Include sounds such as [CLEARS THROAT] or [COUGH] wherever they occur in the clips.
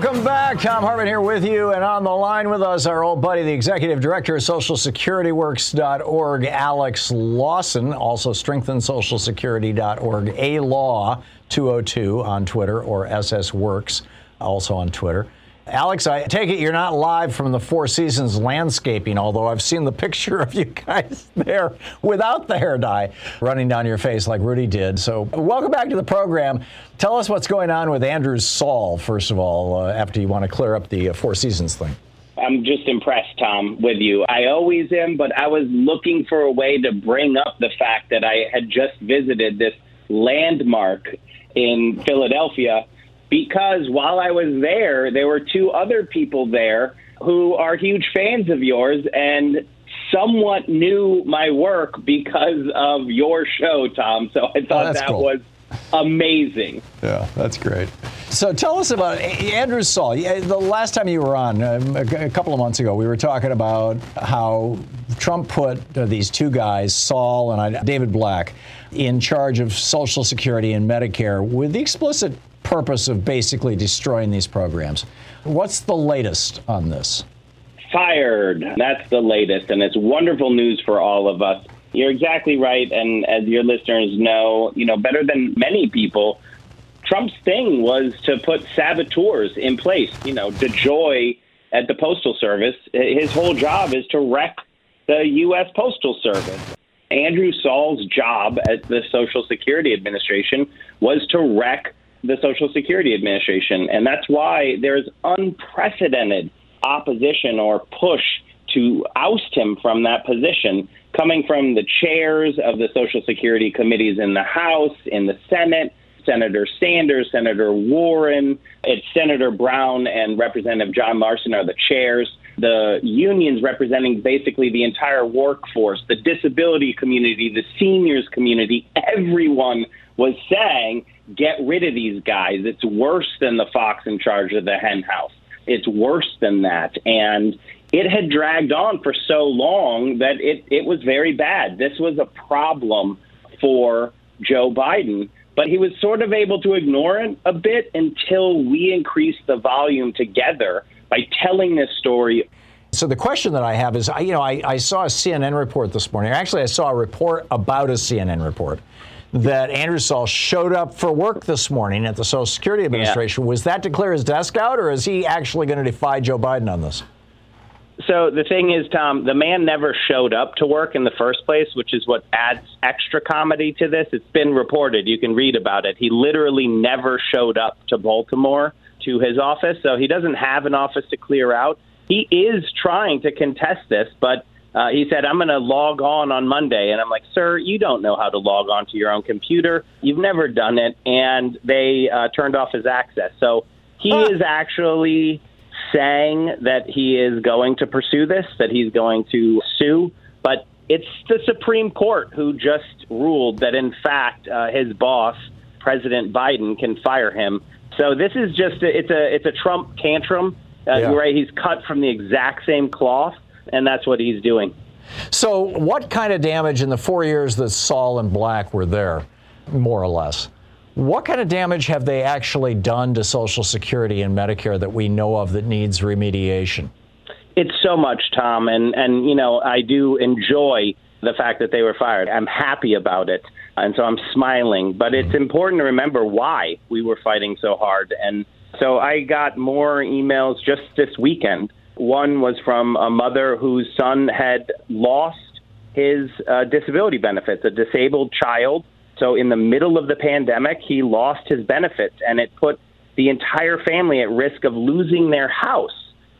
Welcome back. Tom Hartmann here with you. And on the line with us, our old buddy, the executive director of SocialSecurityWorks.org, Alex Lawson, also StrengthenSocialSecurity.org, A Law 202 on Twitter, or SS Works, also on Twitter. Alex, I take it you're not live from the Four Seasons landscaping, although I've seen the [LAUGHS] picture of you guys there without the hair dye running down your face like Rudy did. So, welcome back to the program. Tell us what's going on with Andrew Saul, first of all, uh, after you want to clear up the uh, Four Seasons thing. I'm just impressed, Tom, with you. I always am, but I was looking for a way to bring up the fact that I had just visited this landmark in Philadelphia because while I was there, there were two other people there who are huge fans of yours and somewhat knew my work because of your show, Tom. So I Oh, thought that cool. was amazing. Yeah, that's great. So tell us about Andrew Saul. The last time you were on, um, a a couple of months ago, we were talking about how Trump put uh, these two guys, Saul and David Black, in charge of Social Security and Medicare with the explicit purpose of basically destroying these programs. What's the latest on this? Fired. That's the latest, and it's wonderful news for all of us. You're exactly right, and as your listeners know, you know better than many people, Trump's thing was to put saboteurs in place. You know, DeJoy at the Postal Service, his whole job is to wreck the U.S. Postal Service. Andrew Saul's job at the Social Security Administration was to wreck the Social Security Administration. And that's why there's unprecedented opposition or push to oust him from that position coming from the chairs of the Social Security committees in the House, in the Senate, Senator Sanders, Senator Warren, it's Senator Brown and Representative John Larson are the chairs. The unions representing basically the entire workforce, the disability community, the seniors community, everyone was saying, get rid of these guys. It's worse than the fox in charge of the hen house. It's worse than that. And it had dragged on for so long that it, it was very bad. This was a problem for Joe Biden, but he was sort of able to ignore it a bit until we increased the volume together by telling this story. So the question that I have is, you know, I, I saw a CNN report this morning. Actually, I saw a report about a CNN report that Andrew Saul showed up for work this morning at the Social Security Administration. Was that to clear his desk out, or is he actually going to defy Joe Biden on this? So the thing is, Tom, the man never showed up to work in the first place, which is what adds extra comedy to this. It's been reported. You can read about it. He literally never showed up to Baltimore to his office, so he doesn't have an office to clear out. He is trying to contest this, but uh, he said, I'm going to log on on Monday. And I'm like, sir, you don't know how to log on to your own computer. You've never done it. And they uh, turned off his access. So he is actually saying that he is going to pursue this, that he's going to sue. But it's the Supreme Court who just ruled that, in fact, uh, his boss, President Biden, can fire him. So this is just a, it's a it's a Trump tantrum. Uh, Yeah. Right? He's cut from the exact same cloth, and that's what he's doing. So, what kind of damage in the four years that Saul and Black were there, more or less? What kind of damage have they actually done to Social Security and Medicare that we know of that needs remediation? It's so much, Tom, and and you know I do enjoy the fact that they were fired. I'm happy about it, and so I'm smiling. But it's mm-hmm. important to remember why we were fighting so hard. And so I got more emails just this weekend. One was from a mother whose son had lost his uh, disability benefits, a disabled child. So in the middle of the pandemic, he lost his benefits, and it put the entire family at risk of losing their house.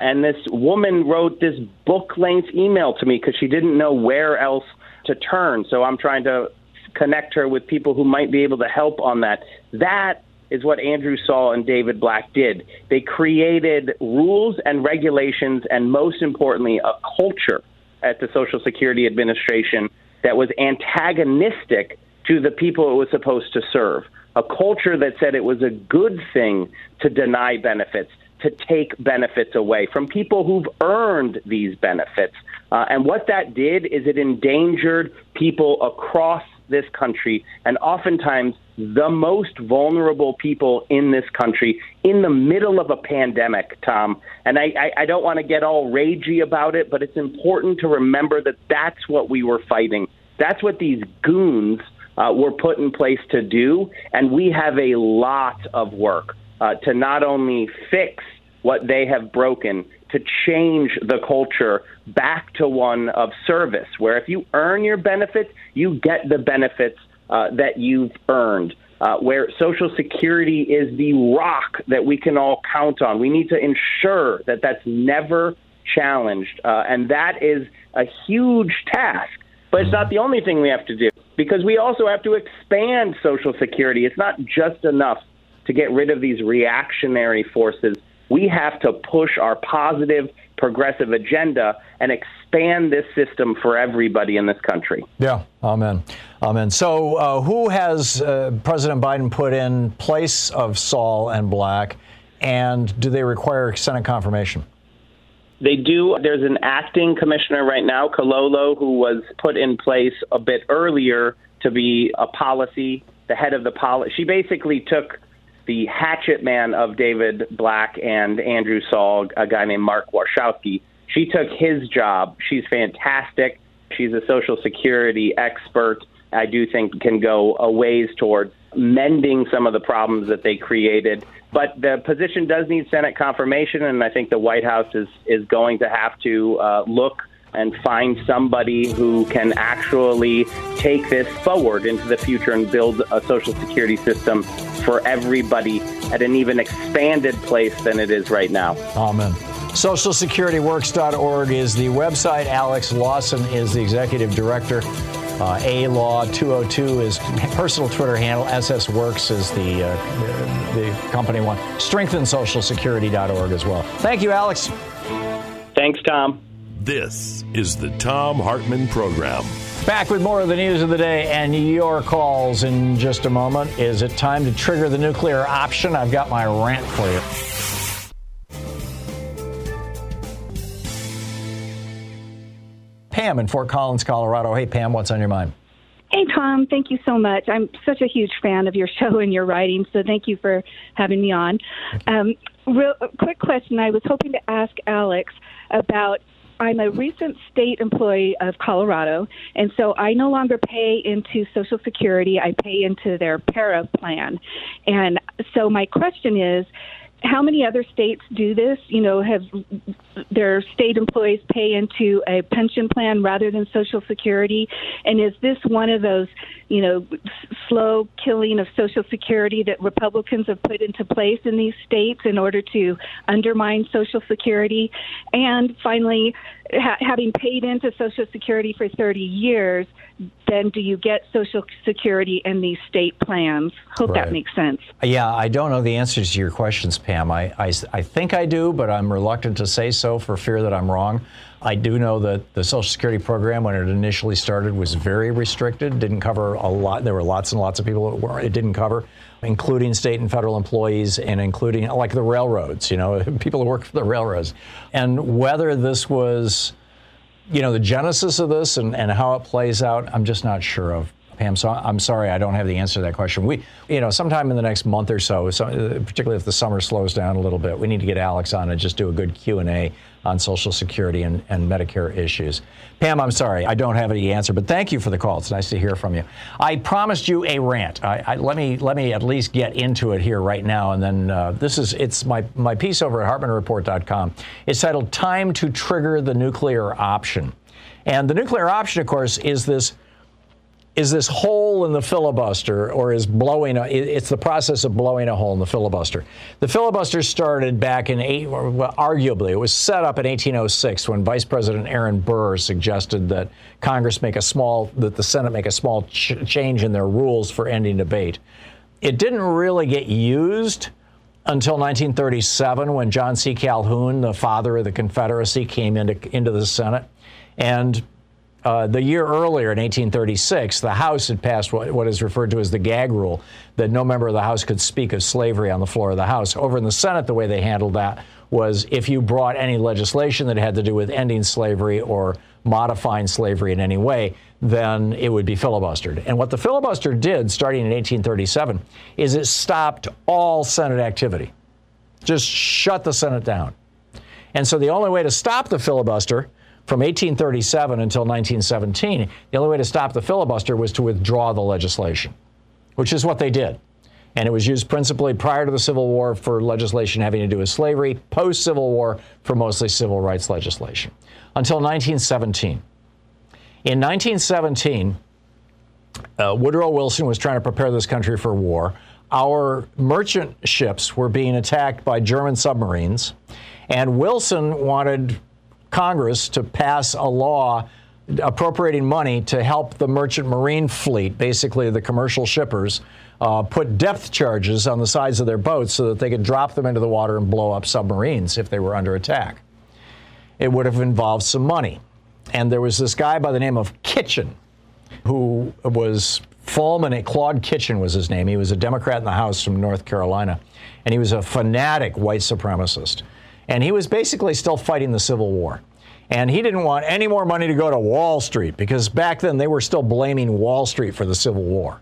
And this woman wrote this book length email to me because she didn't know where else to turn. So I'm trying to connect her with people who might be able to help on that. That is what Andrew Saul and David Black did. They created rules and regulations, and most importantly, a culture at the Social Security Administration that was antagonistic to the people it was supposed to serve. A culture that said it was a good thing to deny benefits, to take benefits away from people who've earned these benefits. Uh, and what that did is it endangered people across this country and oftentimes the most vulnerable people in this country in the middle of a pandemic, Tom. And I, I, I don't want to get all ragey about it, but it's important to remember that that's what we were fighting. That's what these goons uh, were put in place to do. And we have a lot of work uh, to not only fix what they have broken, to change the culture back to one of service, where if you earn your benefits, you get the benefits uh, that you've earned. Uh, where Social Security is the rock that we can all count on. We need to ensure that that's never challenged. Uh, and that is a huge task. But it's not the only thing we have to do because we also have to expand Social Security. It's not just enough to get rid of these reactionary forces we have to push our positive, progressive agenda and expand this system for everybody in this country. Yeah, amen. Amen. So, uh, who has uh, President Biden put in place of Saul and Black, and do they require Senate confirmation? They do. There's an acting commissioner right now, Kilolo, who was put in place a bit earlier to be a policy, the head of the policy. She basically took the hatchet man of David Black and Andrew Saul, a guy named Mark Warshawsky. She took his job. She's fantastic. She's a Social Security expert. I do think can go a ways towards mending some of the problems that they created. But the position does need Senate confirmation, and I think the White House is is going to have to uh, look and find somebody who can actually take this forward into the future and build a social security system for everybody at an even expanded place than it is right now. Amen. SocialSecurityWorks.org is the website. Alex Lawson is the executive director. Uh, A Law 202 is personal Twitter handle. SS Works is the uh, the company one. StrengthenSocialSecurity.org as well. Thank you, Alex. Thanks, Tom. This is the Tom Hartmann Program. Back with more of the news of the day and your calls in just a moment. Is it time to trigger the nuclear option? I've got my rant for you. Pam in Fort Collins, Colorado. Hey, Pam, what's on your mind? Hey, Tom. Thank you so much. I'm such a huge fan of your [LAUGHS] show and your writing, so thank you for having me on. Um, real quick question I was hoping to ask Alex about I'm a recent state employee of Colorado, and so I no longer pay into Social Security. I pay into their PERA plan. And so my question is how many other states do this? You know, have their state employees pay into a pension plan rather than Social Security? And is this one of those, you know, slow killing of Social Security that Republicans have put into place in these states in order to undermine Social Security? And finally, ha- having paid into Social Security for 30 years, then do you get Social Security in these state plans? Hope right. that makes sense. Yeah, I don't know the answers to your questions, Pam. I, I, I think I do, but I'm reluctant to say so for fear that I'm wrong. I do know that the Social Security program, when it initially started, was very restricted, didn't cover a lot. There were lots and lots of people it didn't cover, including state and federal employees and including, like, the railroads, you know, [LAUGHS] people who work for the railroads. And whether this was you know, the genesis of this and, and how it plays out, I'm just not sure of. Pam, so I'm sorry, I don't have the answer to that question. We, you know, sometime in the next month or so, so particularly if the summer slows down a little bit, we need to get Alex on and just do a good Q and A on Social Security and, and Medicare issues. Pam, I'm sorry, I don't have any answer, but thank you for the call. It's nice to hear from you. I promised you a rant. I, I, let me let me at least get into it here right now, and then uh, this is it's my my piece over at HartmannReport.com. It's titled "Time to Trigger the Nuclear Option," and the nuclear option, of course, is this is this hole in the filibuster or is blowing a, it's the process of blowing a hole in the filibuster. The filibuster started back in eight, well, arguably it was set up in 1806 when Vice President Aaron Burr suggested that Congress make a small that the Senate make a small ch- change in their rules for ending debate. It didn't really get used until 1937 when John C. Calhoun, the father of the Confederacy, came into into the Senate and uh, the year earlier, in 1836, the House had passed what, what is referred to as the gag rule, that no member of the House could speak of slavery on the floor of the House. Over in the Senate, the way they handled that was if you brought any legislation that had to do with ending slavery or modifying slavery in any way, then it would be filibustered. And what the filibuster did, starting in 1837, is it stopped all Senate activity, just shut the Senate down. And so the only way to stop the filibuster from 1837 until 1917, the only way to stop the filibuster was to withdraw the legislation, which is what they did. And it was used principally prior to the Civil War for legislation having to do with slavery, post Civil War for mostly civil rights legislation, until 1917. In 1917, uh, Woodrow Wilson was trying to prepare this country for war. Our merchant ships were being attacked by German submarines, and Wilson wanted Congress to pass a law appropriating money to help the merchant marine fleet, basically the commercial shippers, uh, put depth charges on the sides of their boats so that they could drop them into the water and blow up submarines if they were under attack. It would have involved some money. And there was this guy by the name of Kitchin who was Fulman, Claude Kitchin was his name. He was a Democrat in the House from North Carolina. And he was a fanatic white supremacist. And he was basically still fighting the Civil War. And he didn't want any more money to go to Wall Street because back then they were still blaming Wall Street for the Civil War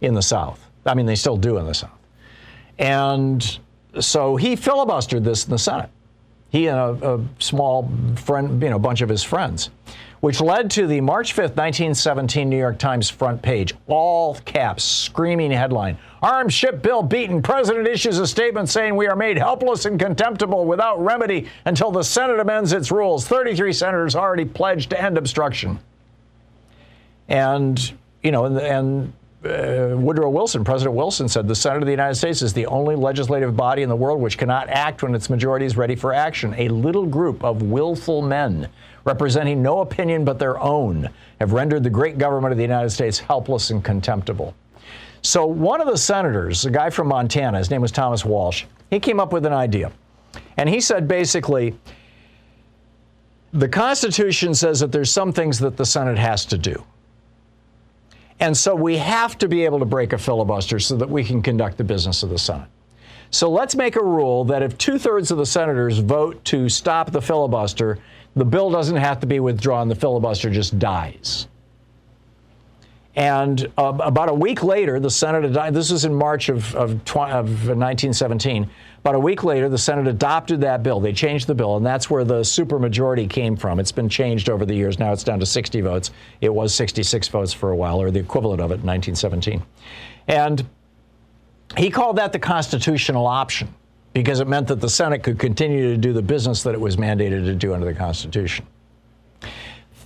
in the South. I mean, they still do in the South. And so he filibustered this in the Senate. He and a, a small friend, you know, bunch of his friends which led to the March 5th, 1917 New York Times front page, all caps, screaming headline Armed ship bill beaten. President issues a statement saying we are made helpless and contemptible without remedy until the Senate amends its rules. 33 senators already pledged to end obstruction. And, you know, and, and uh, Woodrow Wilson, President Wilson said the Senate of the United States is the only legislative body in the world which cannot act when its majority is ready for action. A little group of willful men representing no opinion but their own, have rendered the great government of the United States helpless and contemptible. So, one of the senators, a guy from Montana, his name was Thomas Walsh, he came up with an idea. And he said basically, the Constitution says that there's some things that the Senate has to do. And so we have to be able to break a filibuster so that we can conduct the business of the Senate. So let's make a rule that if two thirds of the senators vote to stop the filibuster, the bill doesn't have to be withdrawn, the filibuster just dies. And uh, about a week later, the Senate, this was in March of, of, of 1917. About a week later, the Senate adopted that bill. They changed the bill, and that's where the supermajority came from. It's been changed over the years. Now it's down to 60 votes. It was 66 votes for a while, or the equivalent of it in 1917. And he called that the constitutional option because it meant that the Senate could continue to do the business that it was mandated to do under the Constitution.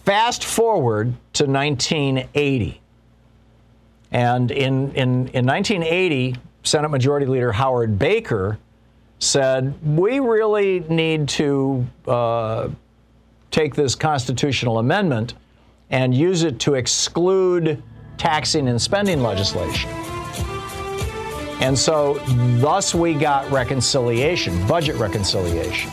Fast forward to 1980. And in, in, in 1980, Senate Majority Leader Howard Baker said, We really need to uh, take this constitutional amendment and use it to exclude taxing and spending legislation. And so, thus, we got reconciliation, budget reconciliation.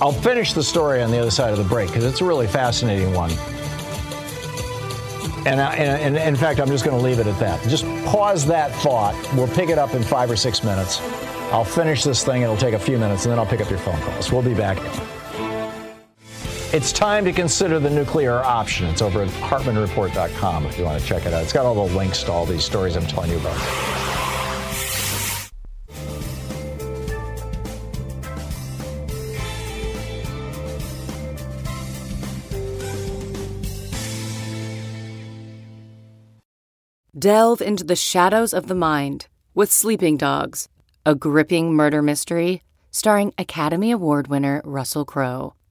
I'll finish the story on the other side of the break because it's a really fascinating one. And, I, and, and, in fact, I'm just going to leave it at that. Just pause that thought. We'll pick it up in five or six minutes. I'll finish this thing. It'll take a few minutes, and then I'll pick up your phone calls. We'll be back. It's time to consider the nuclear option. It's over at HartmannReport.com if you want to check it out. It's got all the links to all these stories I'm telling you about. Delve into the shadows of the mind with Sleeping Dogs, a gripping murder mystery starring Academy Award winner Russell Crowe.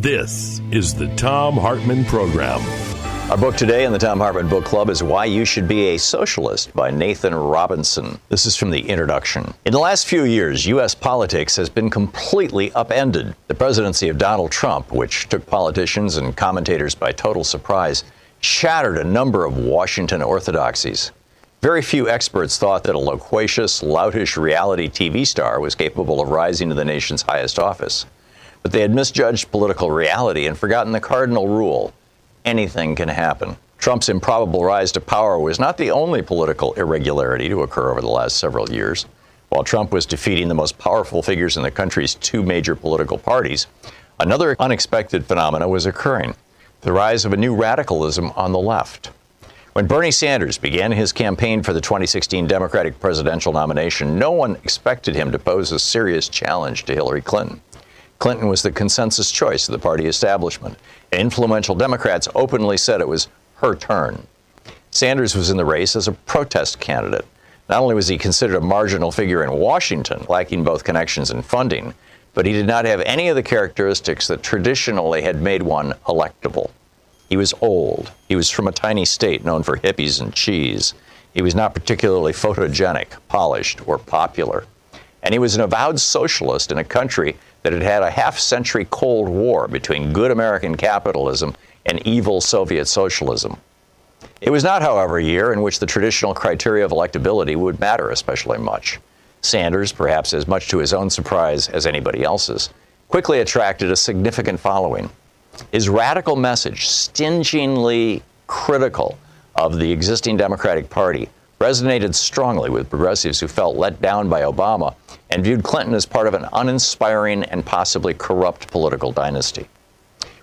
This is the Tom Hartmann Program. Our book today in the Tom Hartmann Book Club is Why You Should Be a Socialist by Nathan Robinson. This is from the introduction. In the last few years, U.S. politics has been completely upended. The presidency of Donald Trump, which took politicians and commentators by total surprise, shattered a number of Washington orthodoxies. Very few experts thought that a loquacious, loutish reality TV star was capable of rising to the nation's highest office. But they had misjudged political reality and forgotten the cardinal rule anything can happen. Trump's improbable rise to power was not the only political irregularity to occur over the last several years. While Trump was defeating the most powerful figures in the country's two major political parties, another unexpected phenomena was occurring the rise of a new radicalism on the left. When Bernie Sanders began his campaign for the 2016 Democratic presidential nomination, no one expected him to pose a serious challenge to Hillary Clinton. Clinton was the consensus choice of the party establishment. Influential Democrats openly said it was her turn. Sanders was in the race as a protest candidate. Not only was he considered a marginal figure in Washington, lacking both connections and funding, but he did not have any of the characteristics that traditionally had made one electable. He was old. He was from a tiny state known for hippies and cheese. He was not particularly photogenic, polished, or popular. And he was an avowed socialist in a country that had had a half century Cold War between good American capitalism and evil Soviet socialism. It was not, however, a year in which the traditional criteria of electability would matter especially much. Sanders, perhaps as much to his own surprise as anybody else's, quickly attracted a significant following. His radical message, stingingly critical of the existing Democratic Party, resonated strongly with progressives who felt let down by Obama and viewed Clinton as part of an uninspiring and possibly corrupt political dynasty.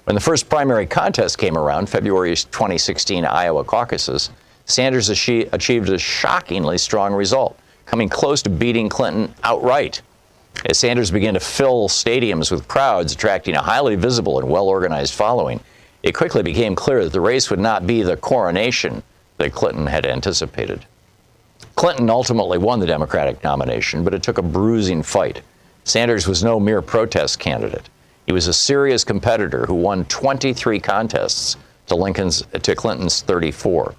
When the first primary contest came around, February 2016 Iowa caucuses, Sanders achieved a shockingly strong result, coming close to beating Clinton outright. As Sanders began to fill stadiums with crowds, attracting a highly visible and well organized following, it quickly became clear that the race would not be the coronation that Clinton had anticipated. Clinton ultimately won the Democratic nomination, but it took a bruising fight. Sanders was no mere protest candidate. He was a serious competitor who won 23 contests to Lincoln's to Clinton's 34.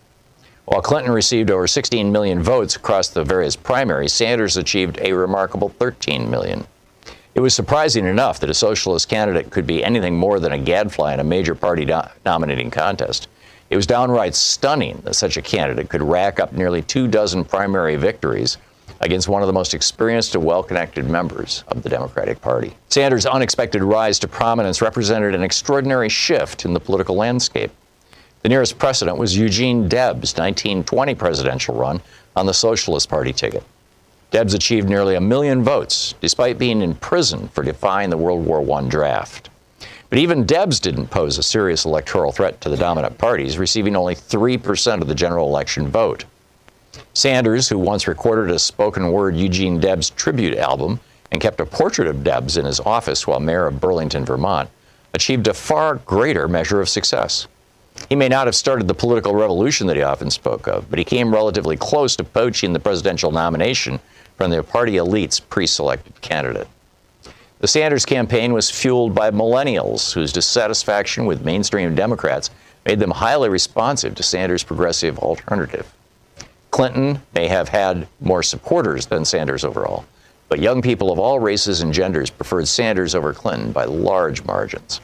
While Clinton received over 16 million votes across the various primaries, Sanders achieved a remarkable 13 million. It was surprising enough that a socialist candidate could be anything more than a gadfly in a major party do- nominating contest. It was downright stunning that such a candidate could rack up nearly two dozen primary victories against one of the most experienced and well connected members of the Democratic Party. Sanders' unexpected rise to prominence represented an extraordinary shift in the political landscape. The nearest precedent was Eugene Debs' 1920 presidential run on the Socialist Party ticket. Debs achieved nearly a million votes, despite being in prison for defying the World War I draft. But even Debs didn't pose a serious electoral threat to the dominant parties, receiving only 3% of the general election vote. Sanders, who once recorded a spoken word Eugene Debs tribute album and kept a portrait of Debs in his office while mayor of Burlington, Vermont, achieved a far greater measure of success. He may not have started the political revolution that he often spoke of, but he came relatively close to poaching the presidential nomination from the party elite's pre selected candidate. The Sanders campaign was fueled by millennials whose dissatisfaction with mainstream Democrats made them highly responsive to Sanders' progressive alternative. Clinton may have had more supporters than Sanders overall, but young people of all races and genders preferred Sanders over Clinton by large margins.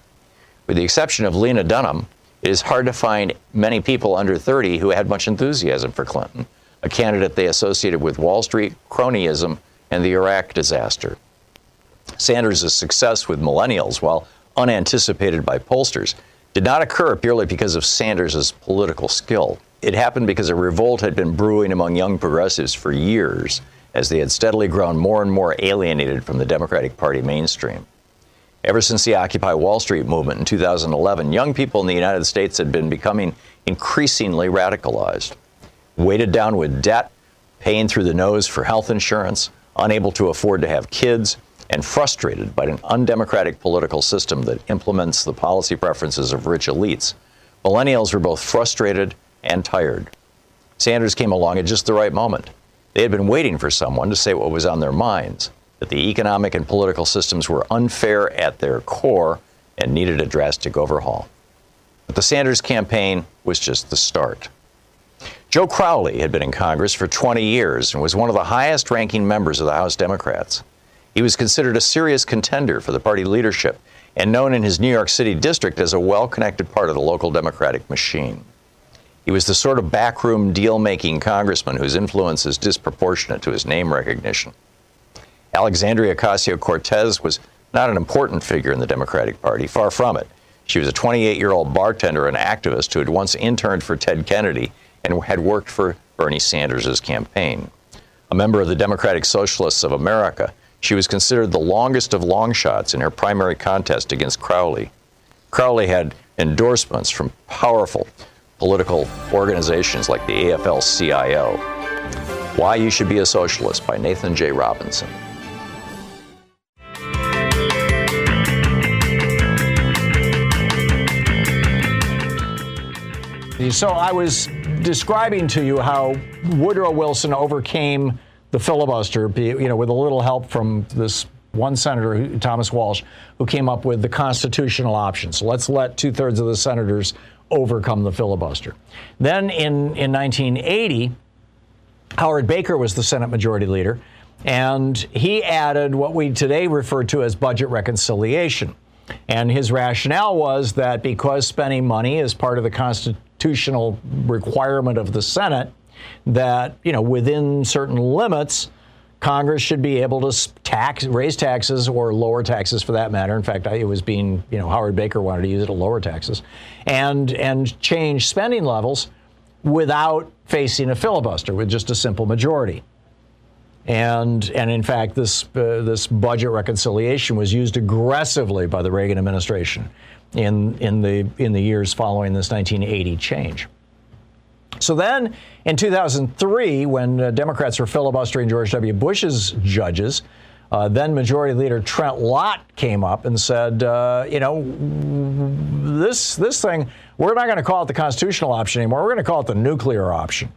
With the exception of Lena Dunham, it is hard to find many people under 30 who had much enthusiasm for Clinton, a candidate they associated with Wall Street, cronyism, and the Iraq disaster. Sanders' success with millennials, while unanticipated by pollsters, did not occur purely because of Sanders' political skill. It happened because a revolt had been brewing among young progressives for years, as they had steadily grown more and more alienated from the Democratic Party mainstream. Ever since the Occupy Wall Street movement in 2011, young people in the United States had been becoming increasingly radicalized. Weighted down with debt, paying through the nose for health insurance, unable to afford to have kids, and frustrated by an undemocratic political system that implements the policy preferences of rich elites, millennials were both frustrated and tired. Sanders came along at just the right moment. They had been waiting for someone to say what was on their minds that the economic and political systems were unfair at their core and needed a drastic overhaul. But the Sanders campaign was just the start. Joe Crowley had been in Congress for 20 years and was one of the highest ranking members of the House Democrats. He was considered a serious contender for the party leadership and known in his New York City district as a well connected part of the local Democratic machine. He was the sort of backroom deal making congressman whose influence is disproportionate to his name recognition. Alexandria Ocasio Cortez was not an important figure in the Democratic Party, far from it. She was a 28 year old bartender and activist who had once interned for Ted Kennedy and had worked for Bernie Sanders' campaign. A member of the Democratic Socialists of America, she was considered the longest of long shots in her primary contest against Crowley. Crowley had endorsements from powerful political organizations like the AFL CIO. Why You Should Be a Socialist by Nathan J. Robinson. So I was describing to you how Woodrow Wilson overcame the filibuster, you know, with a little help from this one senator, Thomas Walsh, who came up with the constitutional option. So let's let two thirds of the senators overcome the filibuster. Then in, in 1980, Howard Baker was the Senate Majority Leader, and he added what we today refer to as budget reconciliation. And his rationale was that because spending money is part of the constitutional requirement of the Senate, that, you know, within certain limits, Congress should be able to tax, raise taxes or lower taxes for that matter. In fact, it was being, you know, Howard Baker wanted to use it to lower taxes and, and change spending levels without facing a filibuster with just a simple majority. And, and in fact, this, uh, this budget reconciliation was used aggressively by the Reagan administration in, in, the, in the years following this 1980 change. So then in 2003, when uh, Democrats were filibustering George W. Bush's judges, uh, then Majority Leader Trent Lott came up and said, uh, you know, this, this thing, we're not going to call it the constitutional option anymore. We're going to call it the nuclear option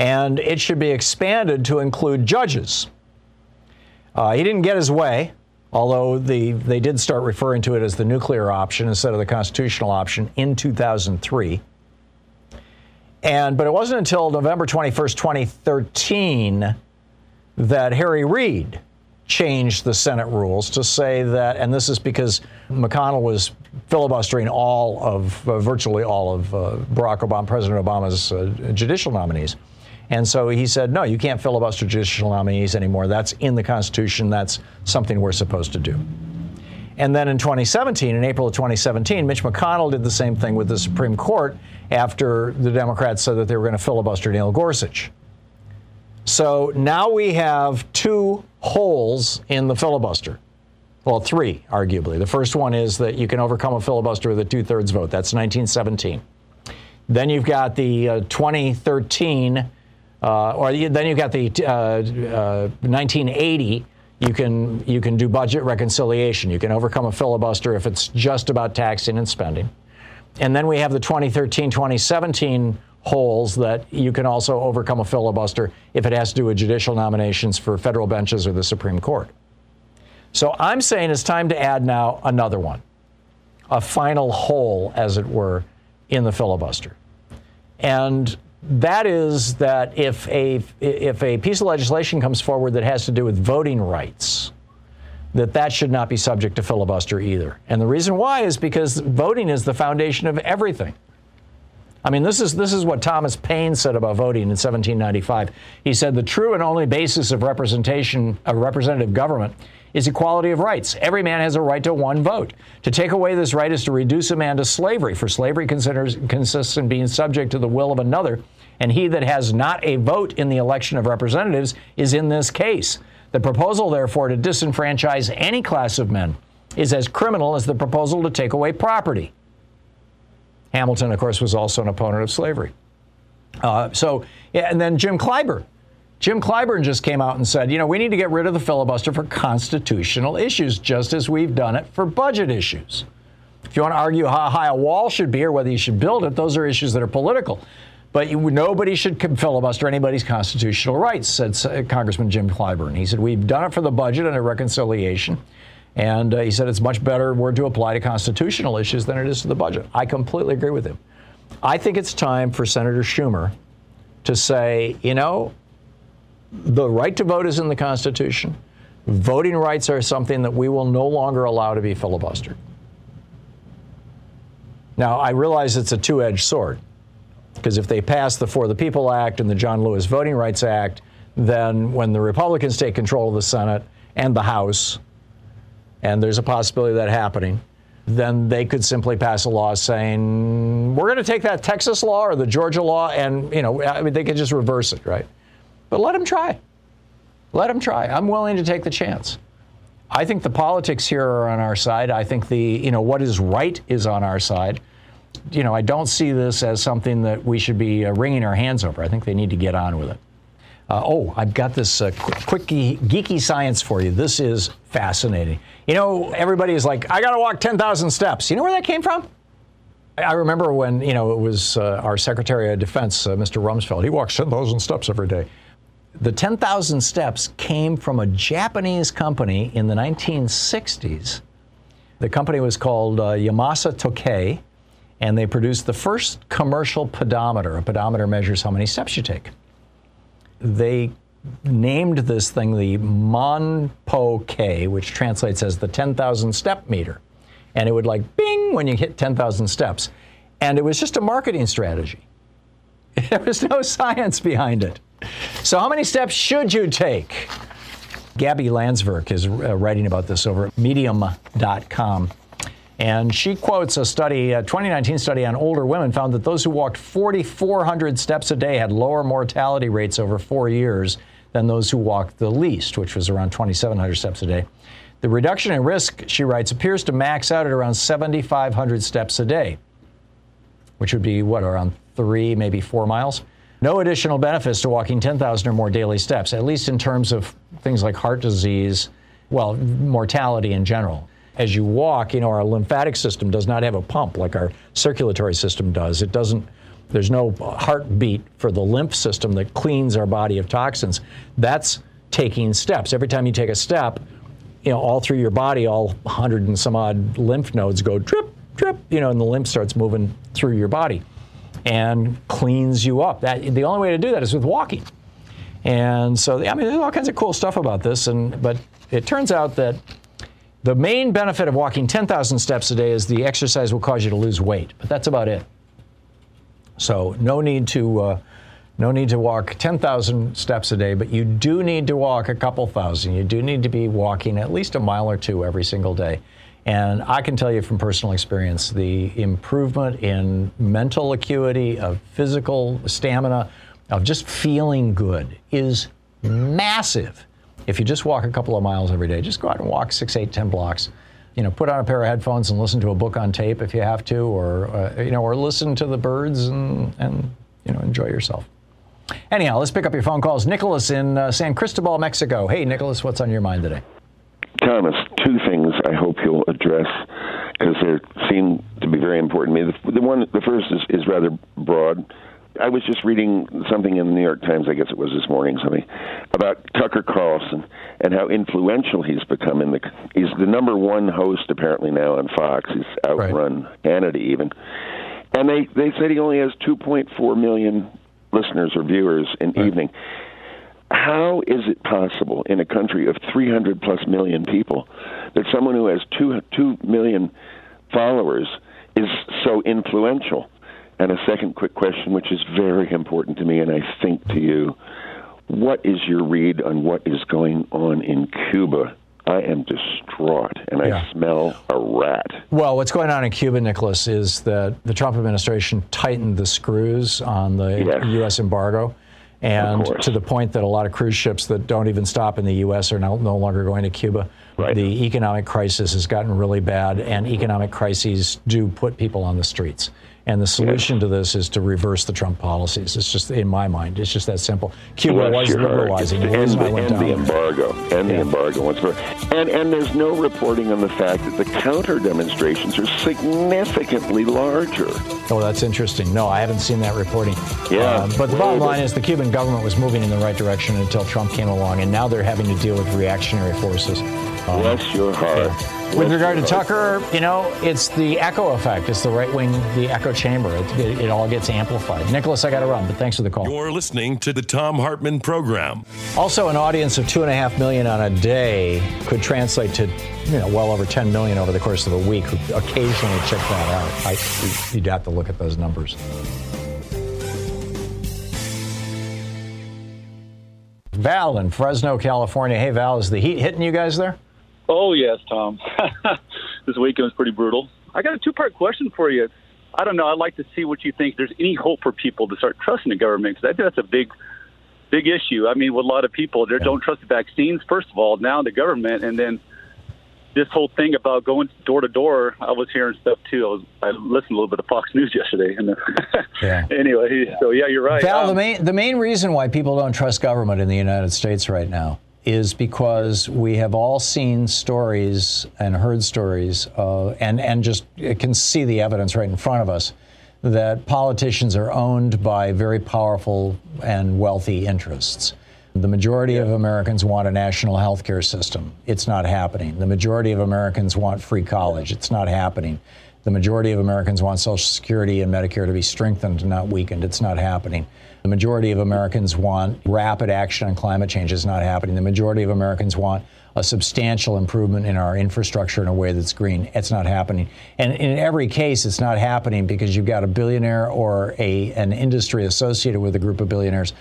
and it should be expanded to include judges. Uh, he didn't get his way, although the, they did start referring to it as the nuclear option instead of the constitutional option in 2003. And, but it wasn't until November 21st, 2013, that Harry Reid changed the Senate rules to say that, and this is because McConnell was filibustering all of, uh, virtually all of uh, Barack Obama, President Obama's uh, judicial nominees. And so he said, no, you can't filibuster judicial nominees anymore. That's in the Constitution. That's something we're supposed to do. And then in 2017, in April of 2017, Mitch McConnell did the same thing with the Supreme Court after the Democrats said that they were going to filibuster Neil Gorsuch. So now we have two holes in the filibuster. Well, three, arguably. The first one is that you can overcome a filibuster with a two thirds vote. That's 1917. Then you've got the uh, 2013 uh, or then you've got the uh, 1980. Uh, you can you can do budget reconciliation. You can overcome a filibuster if it's just about taxing and spending. And then we have the 2013 2017 holes that you can also overcome a filibuster if it has to do with judicial nominations for federal benches or the Supreme Court. So I'm saying it's time to add now another one, a final hole, as it were, in the filibuster. And that is that if a, if a piece of legislation comes forward that has to do with voting rights, that that should not be subject to filibuster either. And the reason why is because voting is the foundation of everything. I mean, this is this is what Thomas Paine said about voting in 1795. He said the true and only basis of representation, of representative government, is equality of rights. Every man has a right to one vote. To take away this right is to reduce a man to slavery, for slavery consists in being subject to the will of another, and he that has not a vote in the election of representatives is in this case. The proposal, therefore, to disenfranchise any class of men is as criminal as the proposal to take away property. Hamilton, of course, was also an opponent of slavery. Uh, so, and then Jim Clyburn. Jim Clyburn just came out and said, you know, we need to get rid of the filibuster for constitutional issues, just as we've done it for budget issues. If you want to argue how high a wall should be or whether you should build it, those are issues that are political. But you, nobody should filibuster anybody's constitutional rights, said Congressman Jim Clyburn. He said, We've done it for the budget and a reconciliation. And uh, he said it's much better word to apply to constitutional issues than it is to the budget. I completely agree with him. I think it's time for Senator Schumer to say, you know, the right to vote is in the Constitution. Voting rights are something that we will no longer allow to be filibustered. Now, I realize it's a two edged sword because if they pass the For the People Act and the John Lewis Voting Rights Act, then when the Republicans take control of the Senate and the House, and there's a possibility of that happening, then they could simply pass a law saying, we're going to take that Texas law or the Georgia law, and, you know, I mean, they could just reverse it, right? But let them try. Let them try. I'm willing to take the chance. I think the politics here are on our side. I think the, you know, what is right is on our side. You know, I don't see this as something that we should be uh, wringing our hands over. I think they need to get on with it. Uh, oh, I've got this uh, quick, quick geeky science for you. This is fascinating. You know, everybody is like, I got to walk 10,000 steps. You know where that came from? I remember when, you know, it was uh, our Secretary of Defense, uh, Mr. Rumsfeld. He walks 10,000 steps every day. The 10,000 steps came from a Japanese company in the 1960s. The company was called uh, Yamasa Tokei, and they produced the first commercial pedometer. A pedometer measures how many steps you take they named this thing the Manpo-kei, which translates as the 10,000 step meter. And it would like bing when you hit 10,000 steps. And it was just a marketing strategy. [LAUGHS] There was no science behind it. So, how many steps should you take? Gabby Landsverk is uh, writing about this over at medium.com. And she quotes a study, a 2019 study on older women found that those who walked 4,400 steps a day had lower mortality rates over four years than those who walked the least, which was around 2,700 steps a day. The reduction in risk, she writes, appears to max out at around 7,500 steps a day, which would be what, around three, maybe four miles? No additional benefits to walking 10,000 or more daily steps, at least in terms of things like heart disease, well, mortality in general as you walk, you know, our lymphatic system does not have a pump like our circulatory system does. It doesn't, there's no heartbeat for the lymph system that cleans our body of toxins. That's taking steps. Every time you take a step, you know, all through your body, all 100 and some odd lymph nodes go drip, drip, you know, and the lymph starts moving through your body and cleans you up. That, the only way to do that is with walking. And so, I mean, there's all kinds of cool stuff about this, and but it turns out that the main benefit of walking 10,000 steps a day is the exercise will cause you to lose weight, but that's about it. So no need to uh, no need to walk 10,000 steps a day, but you do need to walk a couple thousand. You do need to be walking at least a mile or two every single day. And I can tell you from personal experience, the improvement in mental acuity, of physical stamina, of just feeling good is massive if you just walk a couple of miles every day, just go out and walk six, eight, ten blocks. You know, put on a pair of headphones and listen to a book on tape if you have to, or uh, you know, or listen to the birds and and you know, enjoy yourself. Anyhow, let's pick up your phone calls. Nicholas in uh, San Cristobal, Mexico. Hey, Nicholas, what's on your mind today? Thomas, two things I hope you'll address. because they seem to be very important to me. The, the one, the first is, is rather broad. I was just reading something in the New York Times, I guess it was this morning, something about Tucker Carlson and how influential he's become. In the he's the number one host apparently now on Fox. He's outrun right. Hannity even, and they they said he only has 2.4 million listeners or viewers in right. evening. How is it possible in a country of 300 plus million people that someone who has two two million followers is so influential? And a second quick question, which is very important to me, and I think to you. What is your read on what is going on in Cuba? I am distraught, and yeah. I smell a rat. Well, what's going on in Cuba, Nicholas, is that the Trump administration tightened the screws on the yes. U.S. embargo. And to the point that a lot of cruise ships that don't even stop in the U.S. are now no longer going to Cuba. Right. The economic crisis has gotten really bad, and economic crises do put people on the streets. And the solution yes. to this is to reverse the Trump policies. It's just, in my mind, it's just that simple. Cuba was liberalizing. And, and, and the embargo. And yeah. the embargo. And, and there's no reporting on the fact that the counter demonstrations are significantly larger. Oh, that's interesting. No, I haven't seen that reporting. Yeah. Uh, but the bottom line is the Cuban government was moving in the right direction until Trump came along, and now they're having to deal with reactionary forces. Bless your heart. Yeah. With regard to Tucker, you know, it's the echo effect. It's the right wing, the echo chamber. It, it, it all gets amplified. Nicholas, I got to run, but thanks for the call. You're listening to the Tom Hartmann program. Also, an audience of two and a half million on a day could translate to, you know, well over 10 million over the course of a week who occasionally check that out. I, you'd have to look at those numbers. Val in Fresno, California. Hey, Val, is the heat hitting you guys there? Oh yes, Tom. [LAUGHS] this weekend was pretty brutal. I got a two-part question for you. I don't know. I'd like to see what you think. There's any hope for people to start trusting the government because I think that's a big, big issue. I mean, with a lot of people, they don't trust the vaccines. First of all, now the government, and then this whole thing about going door to door. I was hearing stuff too. I was I listened a little bit of Fox News yesterday, and [LAUGHS] yeah. anyway, so yeah, you're right. Val, um, the main the main reason why people don't trust government in the United States right now is because we have all seen stories and heard stories uh, and, and just can see the evidence right in front of us that politicians are owned by very powerful and wealthy interests. The majority of Americans want a national health care system. It's not happening. The majority of Americans want free college. It's not happening. The majority of Americans want Social Security and Medicare to be strengthened, not weakened. It's not happening. The majority of Americans want rapid action on climate change. It's not happening. The majority of Americans want a substantial improvement in our infrastructure in a way that's green. It's not happening. And in every case, it's not happening because you've got a billionaire or a, an industry associated with a group of billionaires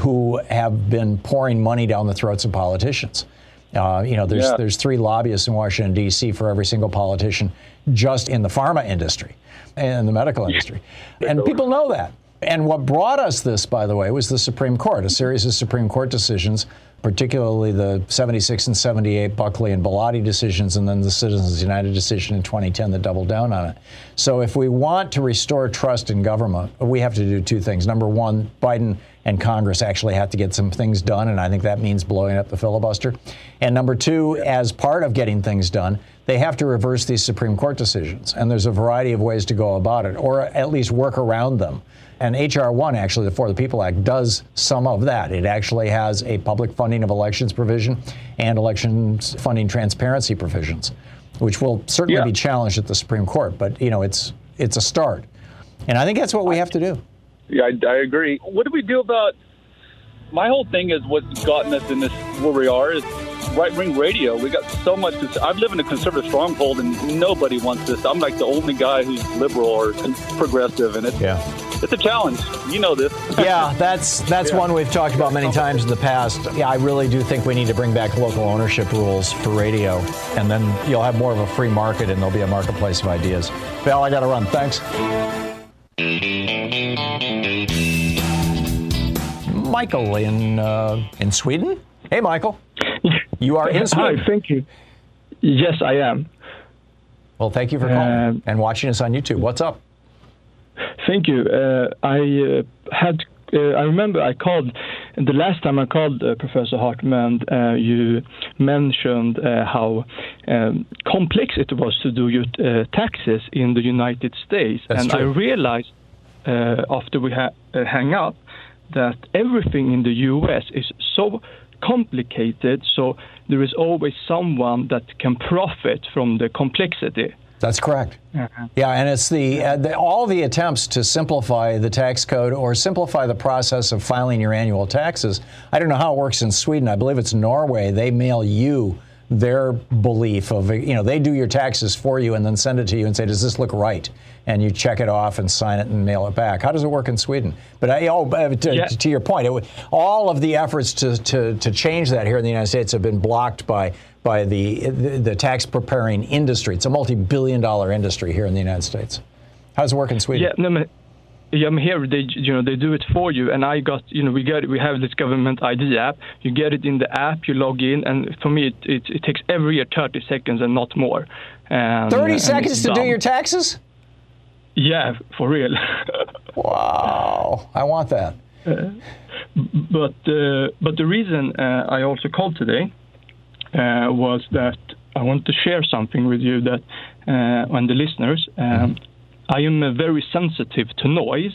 who have been pouring money down the throats of politicians. Uh, you know, there's yeah. there's three lobbyists in Washington D.C. for every single politician, just in the pharma industry and the medical industry, and people know that. And what brought us this, by the way, was the Supreme Court, a series of Supreme Court decisions, particularly the 76 and 78 Buckley and Bellotti decisions, and then the Citizens United decision in 2010 that doubled down on it. So if we want to restore trust in government, we have to do two things. Number one, Biden and Congress actually have to get some things done, and I think that means blowing up the filibuster. And number two, as part of getting things done, they have to reverse these Supreme Court decisions. And there's a variety of ways to go about it, or at least work around them. And H.R. 1, actually, the For the People Act, does some of that. It actually has a public funding of elections provision and elections funding transparency provisions, which will certainly yeah. be challenged at the Supreme Court. But, you know, it's, it's a start. And I think that's what we have to do. Yeah, I, I agree. What do we do about my whole thing is what's gotten us in this where we are is right wing radio. We got so much. I've lived in a conservative stronghold, and nobody wants this. I'm like the only guy who's liberal or progressive, and it's yeah. It's a challenge. You know this. [LAUGHS] yeah, that's that's yeah. one we've talked about many times in the past. Yeah, I really do think we need to bring back local ownership rules for radio, and then you'll have more of a free market, and there'll be a marketplace of ideas. Val, I got to run. Thanks. Michael in uh, in Sweden. Hey, Michael. [LAUGHS] You are in Sweden. Hi, thank you. Yes, I am. Well, thank you for calling uh, and watching us on YouTube. What's up? Thank you. Uh, I uh, had. Uh, I remember I called the last time I called uh, Professor Hartmann, uh, you mentioned uh, how um, complex it was to do your uh, taxes in the United States, That's and true. I realized uh, after we ha- uh, hang up that everything in the U.S. is so complicated. So there is always someone that can profit from the complexity. That's correct. Yeah, and it's the, uh, the all the attempts to simplify the tax code or simplify the process of filing your annual taxes. I don't know how it works in Sweden. I believe it's Norway. They mail you their belief of you know they do your taxes for you and then send it to you and say does this look right and you check it off and sign it and mail it back how does it work in sweden but I, oh, uh, to, Yeah. to your point it, all of the efforts to, to, to change that here in the united states have been blocked by by the, the the tax preparing industry it's a multi-billion dollar industry here in the united states How's it work in sweden Yeah, no, but- yeah, I'm here. They, you know, they do it for you, and I got, you know, we got, we have this government ID app. You get it in the app, you log in, and for me, it, it, it takes every year 30 seconds and not more. And, 30 seconds to do your taxes Yeah, for real. [LAUGHS] wow, I want that. but uh, but the reason uh, I also called today uh, was that I want to share something with you that uh, and the listeners. Um, I am uh, very sensitive to noise,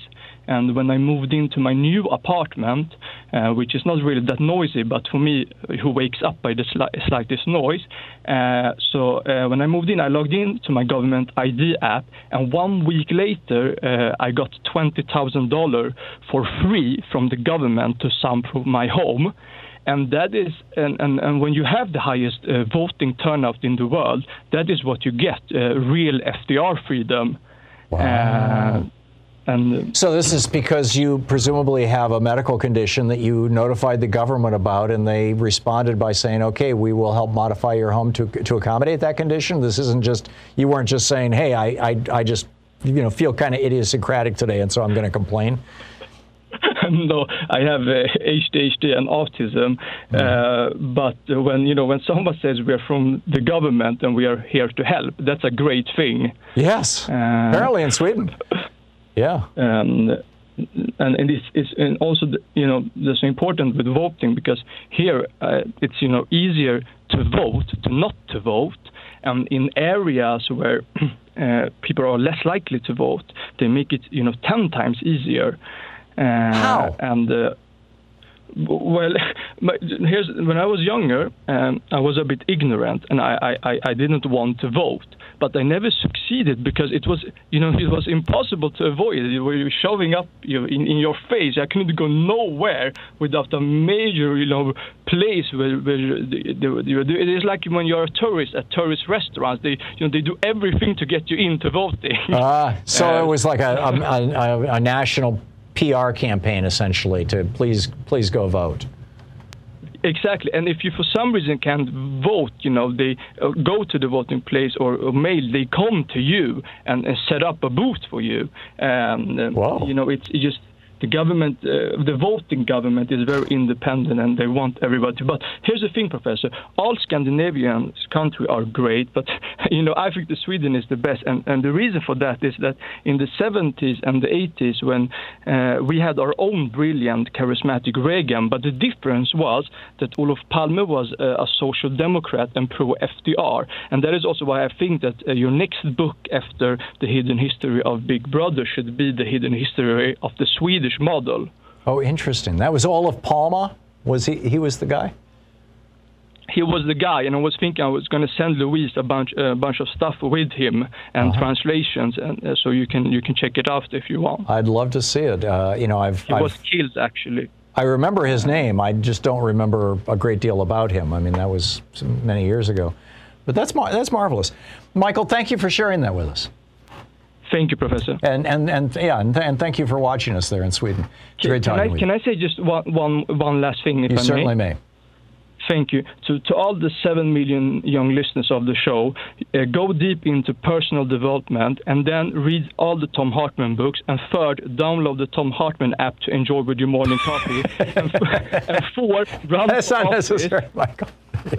and when I moved into my new apartment, uh, which is not really that noisy, but for me, who wakes up by the sli- slightest noise, uh, so uh, when I moved in, I logged in to my government ID app, and one week later, uh, I got twenty thousand dollar for free from the government to soundproof my home. And that is, and, and, and when you have the highest uh, voting turnout in the world, that is what you get uh, real FDR freedom. Uh, and So this is because you presumably have a medical condition that you notified the government about, and they responded by saying, "Okay, we will help modify your home to to accommodate that condition." This isn't just you weren't just saying, "Hey, I I, I just you know feel kind of idiosyncratic today, and so I'm going to complain." [LAUGHS] no, I have uh, ADHD and autism. Uh, but when you know when someone says we are from the government and we are here to help, that's a great thing. Yes, Uh, apparently in Sweden. [LAUGHS] Yeah. and and, and it's, it's and also the, you know that's important with voting because here uh, it's you know easier to vote to not to vote and in areas where [CLEARS THROAT] uh, people are less likely to vote they make it you know 10 times easier How? and uh, well, [LAUGHS] here's when I was younger, um, I was a bit ignorant, and I, I, I didn't want to vote. But I never succeeded because it was, you know, [LAUGHS] it was impossible to avoid. You were shoving up you in, in your face. I couldn't go nowhere without a major, you know, place where, where they, they, they, it is like when you're a tourist at tourist restaurants. They, you know, they do everything to get you into voting. Ah, [LAUGHS] so Uh, it was like a, a, a, a national PR campaign, essentially, to please please go vote. Exactly, and if you for some reason can't vote, you know, they uh, go to the voting place or, or mail, they come to you and, and set up a booth for you. Um, uh, You know, it's just the government, uh, the voting government is very independent and they want everybody. But here's the thing, Professor: all Scandinavian countries are great, but [LAUGHS] you know, I think the Sweden is the best, and and the reason for that is that in the 70s and the 80s, when uh, we had our own brilliant, charismatic Reagan, but the difference was that Olof Palme was uh, a social democrat and pro FDR, and that is also why I think that uh, your next book after the hidden history of Big Brother should be the hidden history of the Swedish model. Oh, interesting. That was Olof Palme. Was he? He was the guy. he was the guy, and I was thinking I was going to send Louise a bunch a bunch of stuff with him and translations, and uh, so you can you can check it out if you want. I'd love to see it. Uh, you know, I've, He I've was killed actually. I remember his name. I just don't remember a great deal about him. I mean, that was many years ago. But that's mar- that's marvelous. Michael, thank you for sharing that with us. Thank you, Professor. And and and yeah, and, th- and thank you for watching us there in Sweden. It's great Can I with can. I say just one one one last thing if you I certainly may? may. Thank you. To, to all the 7 million young listeners of the show, uh, go deep into personal development and then read all the Tom Hartmann books. And third, download the Tom Hartmann app to enjoy with your morning coffee. [LAUGHS] and, f- and four, run That's not office. necessary, Michael.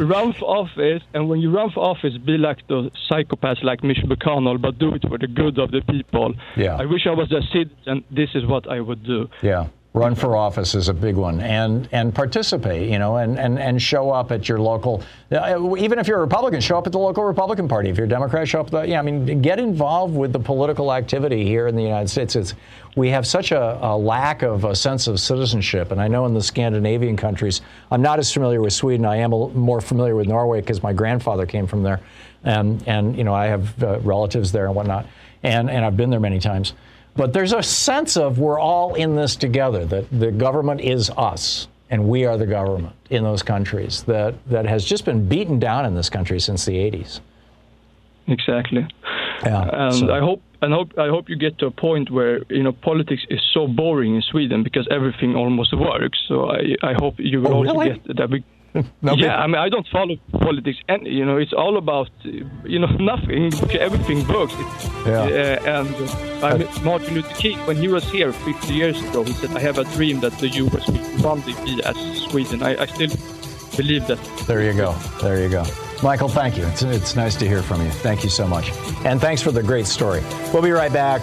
run for office, and when you run for office, be like the psychopaths like Mitch McConnell, but do it for the good of the people. Yeah. I wish I was a citizen. This is what I would do. Yeah. Run for office is a big one, and and participate, you know, and, and, and show up at your local. Uh, even if you're a Republican, show up at the local Republican Party. If you're a Democrat, show up. The, yeah, I mean, get involved with the political activity here in the United States. It's we have such a, a lack of a sense of citizenship, and I know in the Scandinavian countries, I'm not as familiar with Sweden. I am a, more familiar with Norway because my grandfather came from there, and and you know I have uh, relatives there and whatnot, and and I've been there many times. But there's a sense of we're all in this together, that the government is us and we are the government in those countries that, that has just been beaten down in this country since the 80s. Exactly. Yeah, and so- I hope and hope I hope you get to a point where you know politics is so boring in Sweden because everything almost [LAUGHS] works. So I I hope you will Oh, also really? get that we. [LAUGHS] No, yeah, I mean I don't follow politics, and you know it's all about you know [LAUGHS] nothing. Everything works. Yeah. uh, and uh, I mean, Martin Luther King, when he was here 50 years ago, he said, "I have a dream that the U.S. will one day be as Sweden." I, I still believe that. There you go. There you go. Michael, thank you. It's, it's nice to hear from you. Thank you so much. And thanks for the great story. We'll be right back.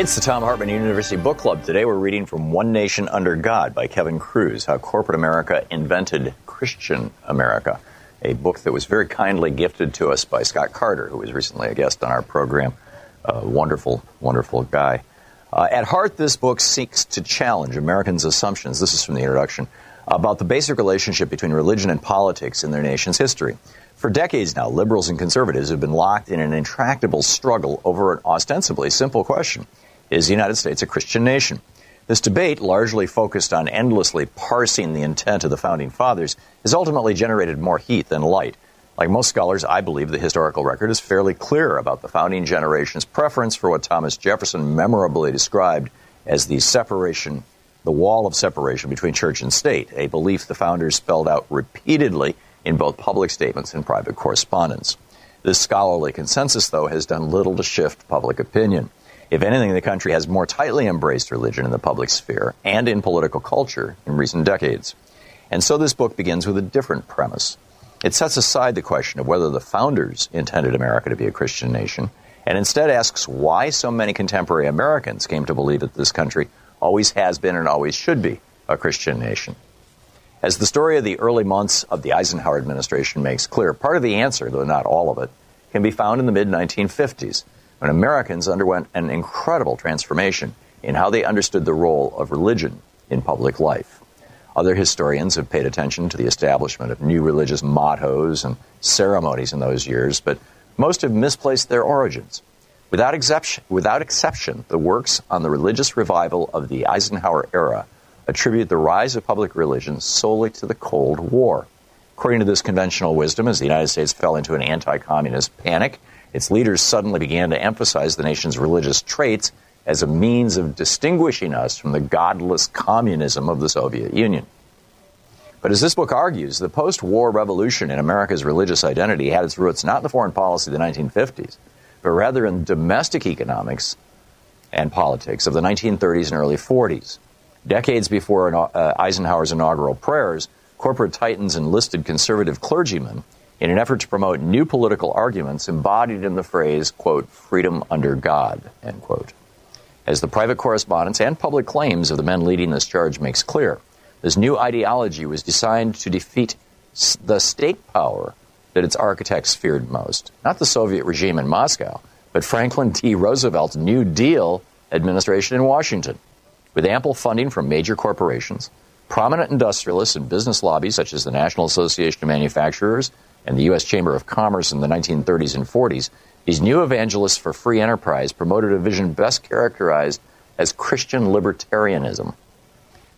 It's the Tom Hartmann University Book Club. Today we're reading from One Nation Under God by Kevin Kruse, How Corporate America Invented Christian America, a book that was very kindly gifted to us by Scott Carter, who was recently a guest on our program. A wonderful, wonderful guy. Uh, at heart, this book seeks to challenge Americans' assumptions, this is from the introduction, about the basic relationship between religion and politics in their nation's history. For decades now, liberals and conservatives have been locked in an intractable struggle over an ostensibly simple question Is the United States a Christian nation? This debate, largely focused on endlessly parsing the intent of the founding fathers, has ultimately generated more heat than light. Like most scholars, I believe the historical record is fairly clear about the founding generation's preference for what Thomas Jefferson memorably described as the separation, the wall of separation between church and state, a belief the founders spelled out repeatedly in both public statements and private correspondence. This scholarly consensus, though, has done little to shift public opinion. If anything, the country has more tightly embraced religion in the public sphere and in political culture in recent decades. And so this book begins with a different premise. It sets aside the question of whether the founders intended America to be a Christian nation and instead asks why so many contemporary Americans came to believe that this country always has been and always should be a Christian nation. As the story of the early months of the Eisenhower administration makes clear, part of the answer, though not all of it, can be found in the mid 1950s when Americans underwent an incredible transformation in how they understood the role of religion in public life. Other historians have paid attention to the establishment of new religious mottos and ceremonies in those years, but most have misplaced their origins. Without exception, without exception, the works on the religious revival of the Eisenhower era attribute the rise of public religion solely to the Cold War. According to this conventional wisdom, as the United States fell into an anti communist panic, its leaders suddenly began to emphasize the nation's religious traits as a means of distinguishing us from the godless communism of the Soviet Union. But as this book argues, the post war revolution in America's religious identity had its roots not in the foreign policy of the 1950s, but rather in domestic economics and politics of the 1930s and early 40s. Decades before uh, Eisenhower's inaugural prayers, corporate titans enlisted conservative clergymen in an effort to promote new political arguments embodied in the phrase, quote, freedom under God, end quote. As the private correspondence and public claims of the men leading this charge makes clear, this new ideology was designed to defeat the state power that its architects feared most. Not the Soviet regime in Moscow, but Franklin D. Roosevelt's New Deal administration in Washington. With ample funding from major corporations, prominent industrialists and business lobbies such as the National Association of Manufacturers and the U.S. Chamber of Commerce in the 1930s and 40s, these new evangelists for free enterprise promoted a vision best characterized as Christian libertarianism.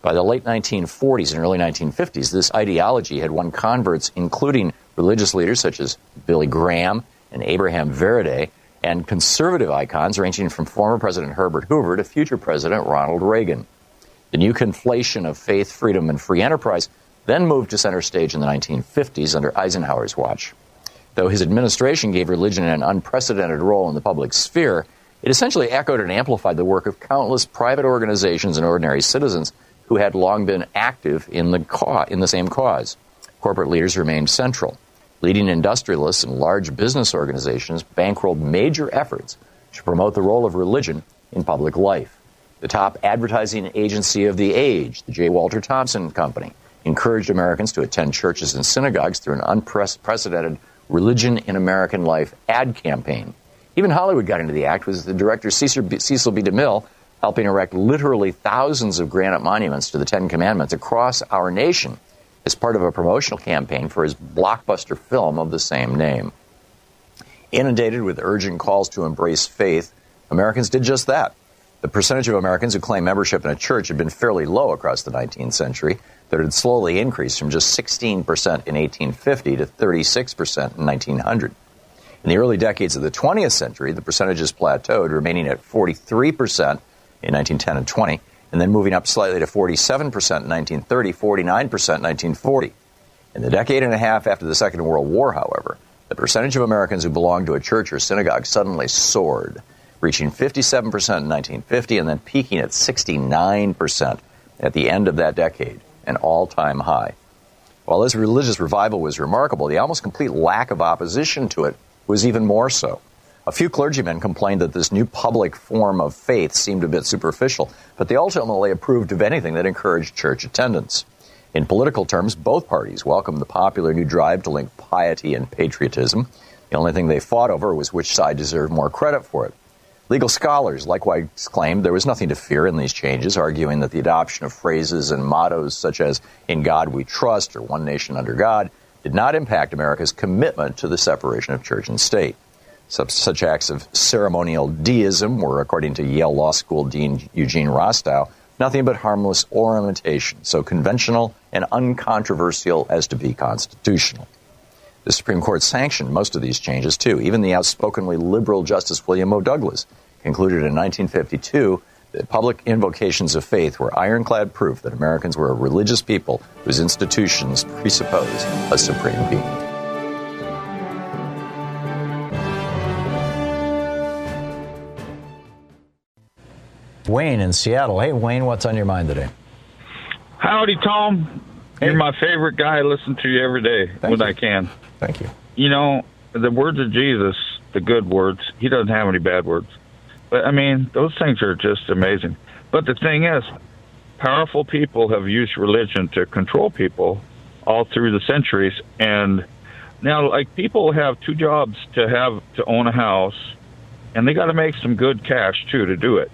By the late 1940s and early 1950s, this ideology had won converts, including religious leaders such as Billy Graham and Abraham Vereide, and conservative icons ranging from former President Herbert Hoover to future President Ronald Reagan. The new conflation of faith, freedom, and free enterprise then moved to center stage in the 1950s under Eisenhower's watch. Though his administration gave religion an unprecedented role in the public sphere, it essentially echoed and amplified the work of countless private organizations and ordinary citizens who had long been active in the, ca- in the same cause. Corporate leaders remained central. Leading industrialists and large business organizations bankrolled major efforts to promote the role of religion in public life. The top advertising agency of the age, the J. Walter Thompson Company, encouraged Americans to attend churches and synagogues through an unprecedented Religion in American Life ad campaign. Even Hollywood got into the act with the director Cecil B. DeMille helping erect literally thousands of granite monuments to the Ten Commandments across our nation as part of a promotional campaign for his blockbuster film of the same name. Inundated with urgent calls to embrace faith, Americans did just that. The percentage of Americans who claim membership in a church had been fairly low across the 19th century, that had slowly increased from just 16% in 1850 to 36% in 1900. In the early decades of the 20th century, the percentages plateaued, remaining at 43% in 1910 and 20, and then moving up slightly to 47% in 1930, 49% in 1940. In the decade and a half after the Second World War, however, the percentage of Americans who belonged to a church or synagogue suddenly soared, reaching 57% in 1950 and then peaking at 69% at the end of that decade an all time high. While this religious revival was remarkable, the almost complete lack of opposition to it was even more so. A few clergymen complained that this new public form of faith seemed a bit superficial, but they ultimately approved of anything that encouraged church attendance. In political terms, both parties welcomed the popular new drive to link piety and patriotism. The only thing they fought over was which side deserved more credit for it. Legal scholars likewise claimed there was nothing to fear in these changes, arguing that the adoption of phrases and mottos such as In God We Trust or One Nation Under God did not impact America's commitment to the separation of church and state. Such, acts of ceremonial deism were, according to Yale Law School Dean Eugene Rostow, nothing but harmless ornamentation, so conventional and uncontroversial as to be constitutional. The Supreme Court sanctioned most of these changes, too. Even the outspokenly liberal Justice William O. Douglas concluded in 1952 that public invocations of faith were ironclad proof that Americans were a religious people whose institutions presuppose a supreme being. Wayne in Seattle. Hey, Wayne, what's on your mind today? Howdy, Tom. Hey. You're my favorite guy. I listen to you every day Thank when you. I can. Thank you. You know, the words of Jesus, the good words, he doesn't have any bad words. But I mean, those things are just amazing. But the thing is, powerful people have used religion to control people all through the centuries. And now, like, people have two jobs to have to own a house, and they got to make some good cash too to do it.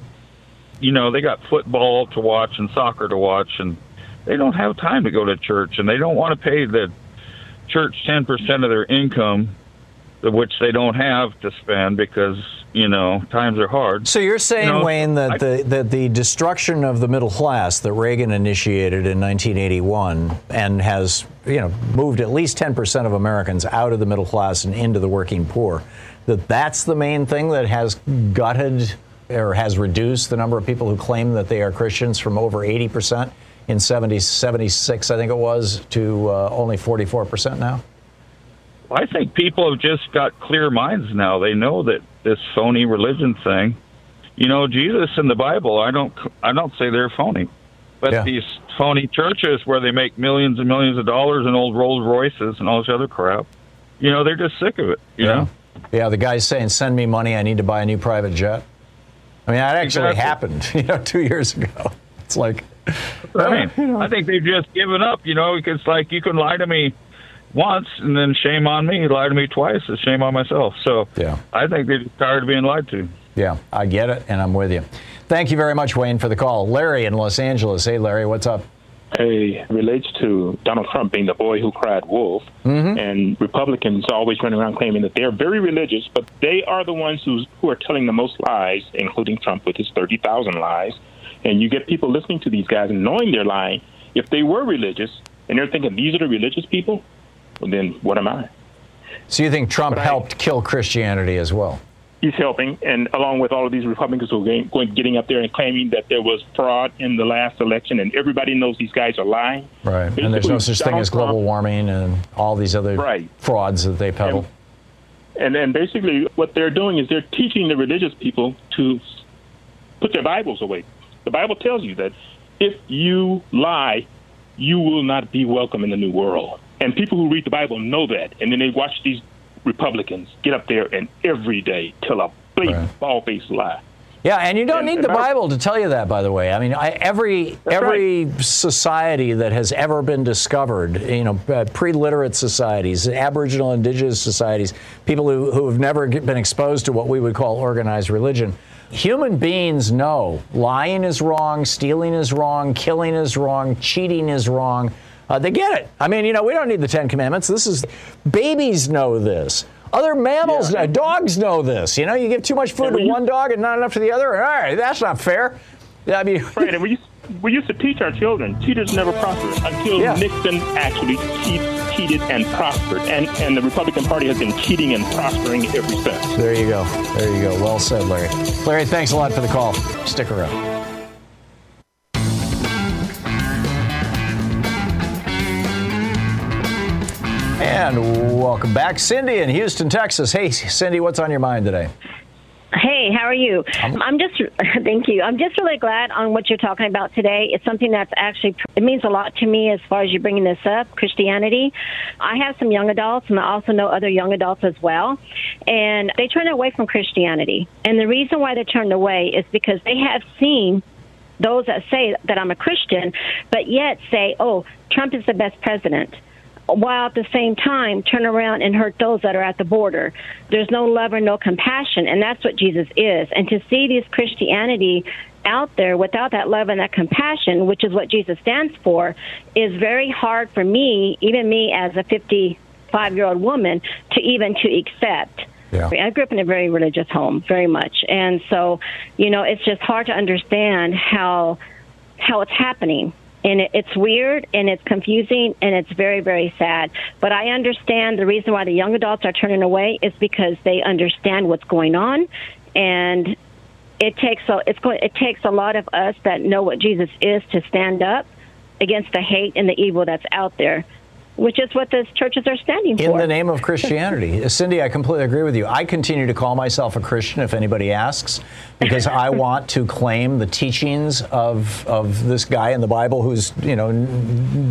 You know, they got football to watch and soccer to watch, and they don't have time to go to church, and they don't want to pay the church 10% of their income which they don't have to spend because you know times are hard. So you're saying, you know, Wayne, that I, the that the destruction of the middle class that Reagan initiated in 1981 and has you know moved at least 10 percent of Americans out of the middle class and into the working poor, that that's the main thing that has gutted or has reduced the number of people who claim that they are Christians from over 80% in 70, 76, I think it was, to uh, only 44% now? I think people have just got clear minds now. They know that this phony religion thing, you know, Jesus and the Bible. I don't, I don't say they're phony, but Yeah. these phony churches where they make millions and millions of dollars in old Rolls Royces and all this other crap, you know, they're just sick of it. You yeah. know, Yeah, the guy's saying, send me money, I need to buy a new private jet. I mean, that actually Exactly. happened, [LAUGHS] you know, two years ago. It's like, I mean, I think they've just given up. You know, it's like you can lie to me once and then shame on me. Lie to me twice, it's shame on myself. So yeah. I think they're tired of being lied to. yeah, I get it, and I'm with you. Thank you very much, Wayne, for the call. Larry in Los Angeles. Hey, Larry, what's up? Hey, relates to Donald Trump being the boy who cried wolf, mm-hmm. and Republicans always running around claiming that they're very religious, but they are the ones who's, who are telling the most lies, including Trump with his 30,000 lies. And you get people listening to these guys and knowing they're lying. If they were religious and they're thinking these are the religious people, well, then what am I? So you think Trump helped kill Christianity as well? He's helping, and along with all of these Republicans who are going, getting up there and claiming that there was fraud in the last election, and everybody knows these guys are lying. Right. And there's no Basically, such thing as global Trump- warming and all these other Right. frauds that they peddle. And then basically what they're doing is they're teaching the religious people to put their Bibles away. The Bible tells you that if you lie, you will not be welcome in the new world. And people who read the Bible know that. And then they watch these Republicans get up there and every day tell a blatant, bald-faced lie. Yeah, and you don't And- need the Bible to tell you that, by the way. I mean, I, every every society that has ever been discovered, you know, uh, pre-literate societies, Aboriginal, Indigenous societies, people who, who have never been exposed to what we would call organized religion, human beings know lying is wrong, stealing is wrong, killing is wrong, cheating is wrong. Uh, they get it. I mean, you know, we don't need the Ten Commandments. This is babies know this. Other mammals, uh, dogs know this. You know, you give too much food to one dog and not enough to the other. All right, that's not fair. I mean, right, and we used, we used to teach our children, cheaters never prosper until Yeah. Nixon actually cheat, cheated and prospered. And, and the Republican Party has been cheating and prospering ever since. There you go. There you go. Well said, Larry. Larry, thanks a lot for the call. Stick around. And welcome back, Cindy in Houston, Texas. Hey, Cindy, what's on your mind today? Hey, how are you? I'm just [LAUGHS] thank you. I'm just really glad on what you're talking about today. It's something that's actually it means a lot to me as far as you bringing this up, Christianity. I have some young adults, and I also know other young adults as well, and they turn away from Christianity. And the reason why they turned away is because they have seen those that say that I'm a Christian, but yet say, "Oh, Trump is the best president." While at the same time turn around and hurt those that are at the border. There's no love or no compassion, and that's what Jesus is. And to see this Christianity out there without that love and that compassion, which is what Jesus stands for, is very hard for me, even me as a 55 year old woman, to even to accept. Yeah. I grew up in a very religious home, very much, and so you know it's just hard to understand how how it's happening and it, it's weird and it's confusing and it's very very sad. But i understand the reason why the young adults are turning away is because they understand what's going on. And it takes a it's going it takes a lot of us that know what jesus is to stand up against the hate and the evil that's out there which is what the churches are standing In for In the name of Christianity. [LAUGHS] Cindy, I completely agree with you. I continue to call myself a Christian if anybody asks, because I [LAUGHS] want to claim the teachings of, of this guy in the Bible who's, you know,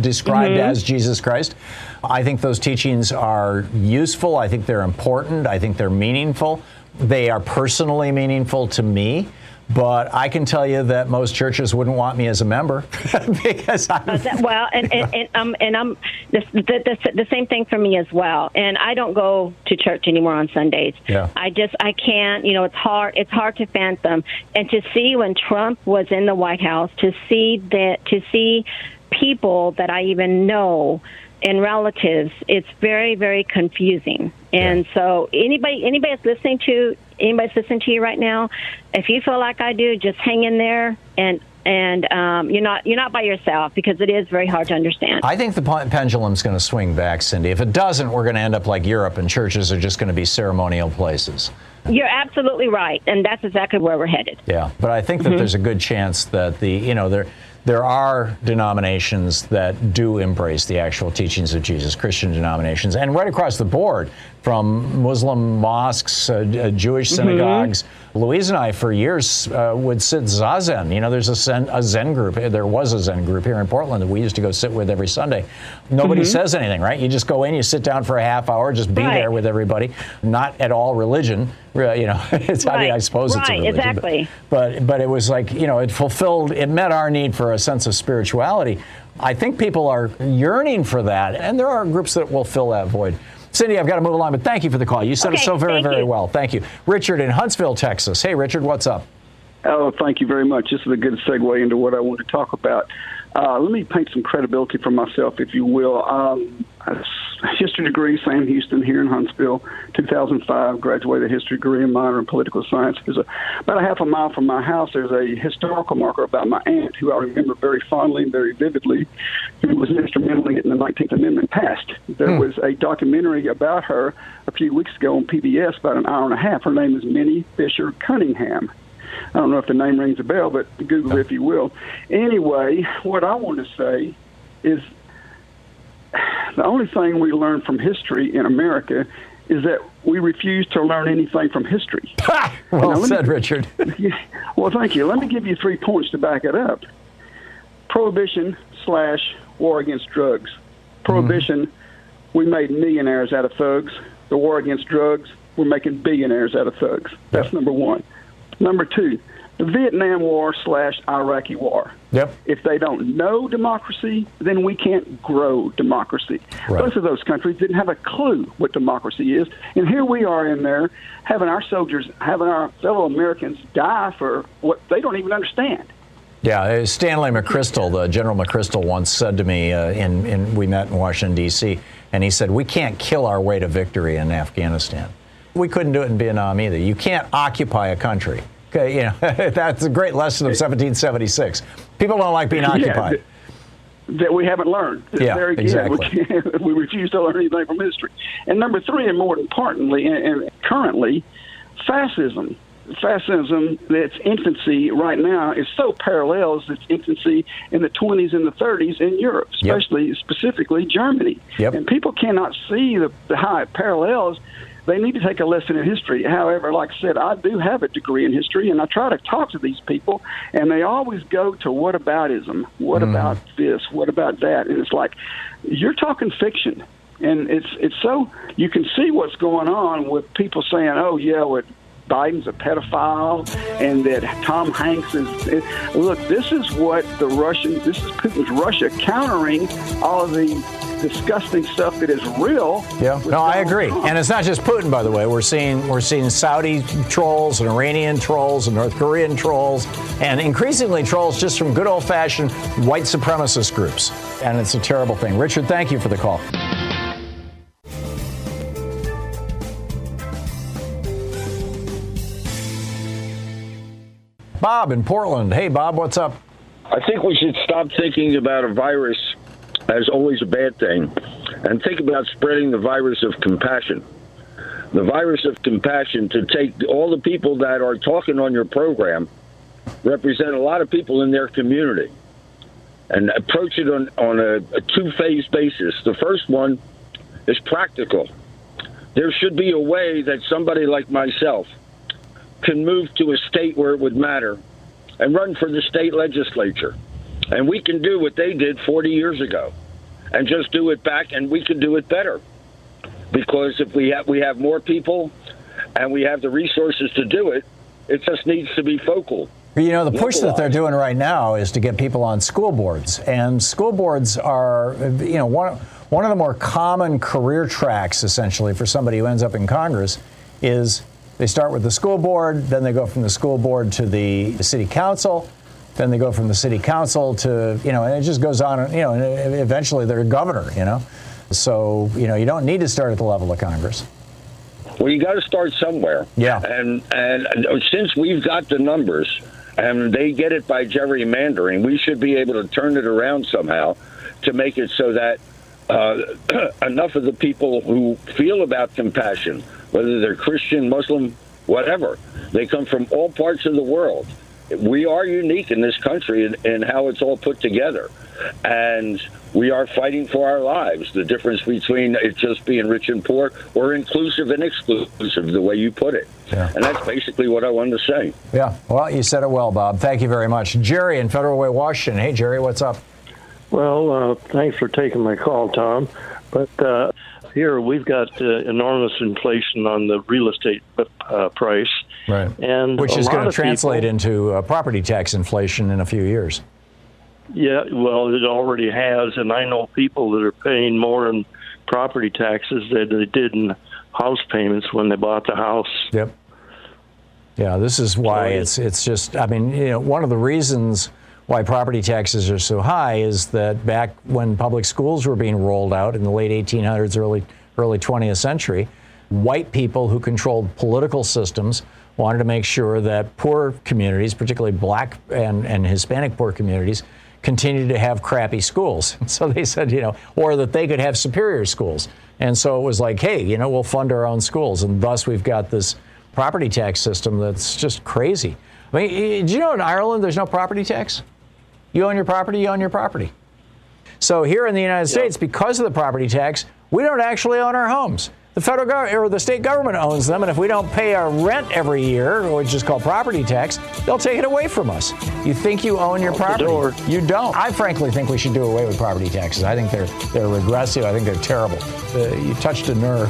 described Mhm. as Jesus Christ. I think those teachings are useful. I think they're important. I think they're meaningful. They are personally meaningful to me. But I can tell you that most churches wouldn't want me as a member [LAUGHS] because I'm Uh, that- well, and and, and um and I'm the, the the the same thing for me as well. And I don't go to church anymore on Sundays. Yeah. I just I can't. You know, it's hard. It's hard to fathom. And to see when Trump was in the White House, to see that to see people that I even know and relatives, it's very very confusing. And so anybody anybody that's listening to anybody that's listening to you right now, if you feel like I do, just hang in there and. and um, you're not you're not by yourself because it is very hard to understand. I think the pendulum's going to swing back, Cindy. If it doesn't, we're going to end up like Europe, and churches are just going to be ceremonial places. You're absolutely right, and that's exactly where we're headed. Yeah, but I think that Mhm. there's a good chance that the you know there there are denominations that do embrace the actual teachings of Jesus, Christian denominations, and right across the board, from Muslim mosques, uh, uh, Jewish Mhm. synagogues. Louise and I, for years, uh, would sit zazen. You know, there's a Zen, a Zen group. There was a Zen group here in Portland that we used to go sit with every Sunday. Nobody Mhm. says anything, right? You just go in, you sit down for a half hour, just be Right. there with everybody. Not at all religion. Re- You know, [LAUGHS] it's I mean, I Right. suppose it's a Right, religion. but- but but it was like you know it fulfilled it met our need for a sense of spirituality i think people are yearning for that and there are groups that will fill that void cindy i've got to move along but thank you for the call you said it so very very you. well thank you richard in huntsville texas hey richard what's up Oh, thank you very much. This is a good segue into what I want to talk about. Uh, let me paint some credibility for myself, if you will. Um, a history degree, Sam Houston, here in Huntsville, 2005. Graduated history degree and minor in political science. There's a, about a half a mile from my house. There's a historical marker about my aunt, who I remember very fondly and very vividly, who was instrumental in getting the 19th Amendment passed. There Hmm. was a documentary about her a few weeks ago on PBS, about an hour and a half. Her name is Minnie Fisher Cunningham. I don't know if the name rings a bell, but Google it if you will. Anyway, what I want to say is the only thing we learn from history in America is that we refuse to learn anything from history. [LAUGHS] well Now, let me- said richard [LAUGHS] Yeah. Well, thank you. Let me give you three points to back it up. Prohibition slash war against drugs. Prohibition, mm-hmm. we made millionaires out of thugs. The war against drugs, we're making billionaires out of thugs. That's number one. Number two, the Vietnam War slash Iraqi War. Yep. If they don't know democracy, then we can't grow democracy. Right. Both of those countries didn't have a clue what democracy is, and here we are in there having our soldiers, having our fellow Americans die for what they don't even understand. Yeah, uh, Stanley McChrystal, the General McChrystal, once said to me, uh, in, in we met in Washington D.C., and he said, "We can't kill our way to victory in Afghanistan. We couldn't do it in Vietnam either. You can't occupy a country. Okay, you know [LAUGHS] that's a great lesson of 1776. People don't like being Yeah, occupied. th- that we haven't learned. It's Yeah, very exactly. We, [LAUGHS] we refuse to learn anything from history. And number three, and more importantly, and, and currently, fascism. Fascism, its infancy right now is so parallels its infancy in the 20s and the 30s in Europe, Yep. especially specifically Germany. Yep. And people cannot see the, the how it parallels. They need to take a lesson in history. However, like I said, I do have a degree in history, and I try to talk to these people, and they always go to what aboutism? What Mhm. about this? What about that? And it's like you're talking fiction, and it's it's so you can see what's going on with people saying, "Oh yeah, what Biden's a pedophile," and that Tom Hanks is. Look, this is what the Russian, this is Putin's Russia countering all of the disgusting stuff that is real. Yeah, no, I agree. And it's not just Putin, by the way. We're seeing we're seeing Saudi trolls and Iranian trolls and North Korean trolls, and increasingly trolls just from good old-fashioned white supremacist groups. And it's a terrible thing. Richard, thank you for the call. Bob in Portland. Hey, Bob, what's up? I think we should stop thinking about a virus as always a bad thing and think about spreading the virus of compassion. The virus of compassion to take all the people that are talking on your program represent a lot of people in their community and approach it on, on a, a two phase basis. The first one is practical. There should be a way that somebody like myself can move to a state where it would matter and run for the state legislature. And we can do what they did 40 years ago and just do it back, and we can do it better. Because if we have, we have more people and we have the resources to do it, it just needs to be focal. You know, the push that they're doing right now is to get people on school boards. And school boards are, you know, one, one of the more common career tracks, essentially, for somebody who ends up in Congress is they start with the school board, then they go from the school board to the, the city council, then they go from the city council to, you know, and it just goes on, you know, and eventually they're governor, you know. So, you know, you don't need to start at the level of Congress. Well, you got to start somewhere. Yeah. And and since we've got the numbers, and they get it by gerrymandering. We should be able to turn it around somehow to make it so that uh, [CLEARS THROAT] enough of the people who feel about compassion, whether they're Christian, Muslim, whatever, they come from all parts of the world. We are unique in this country in, in how it's all put together. And we are fighting for our lives. The difference between it just being rich and poor or inclusive and exclusive, the way you put it. Yeah. And that's basically what I wanted to say. Yeah, well, you said it well, Bob. Thank you very much. Jerry in Federal Way, Washington. Hey, Jerry, what's up? Well, uh, thanks for taking my call, Tom. But uh, here we've got uh, enormous inflation on the real estate uh, price. Right. And Which is going to translate people- into uh, property tax inflation in a few years. Yeah, well, it already has, and I know people that are paying more in property taxes than they did in house payments when they bought the house. Yep. Yeah, this is why it's it's just I mean, you know, one of the reasons why property taxes are so high is that back when public schools were being rolled out in the late 1800s, early early 20th century, white people who controlled political systems wanted to make sure that poor communities, particularly black and, and Hispanic poor communities, continued to have crappy schools. [LAUGHS] So they said, you know, or that they could have superior schools. And so it was like, hey, you know, we'll fund our own schools. And thus we've got this property tax system that's just crazy. I mean, do you know in Ireland there's no property tax? You own your property, you own your property. So here in the United States, because of the property tax, we don't actually own our homes. The federal government or the state government owns them, and if we don't pay our rent every year, which is called property tax, they'll take it away from us. You think you own your property? You don't. I frankly think we should do away with property taxes. I think they're they're regressive. I think they're terrible. Uh, you touched a nerve.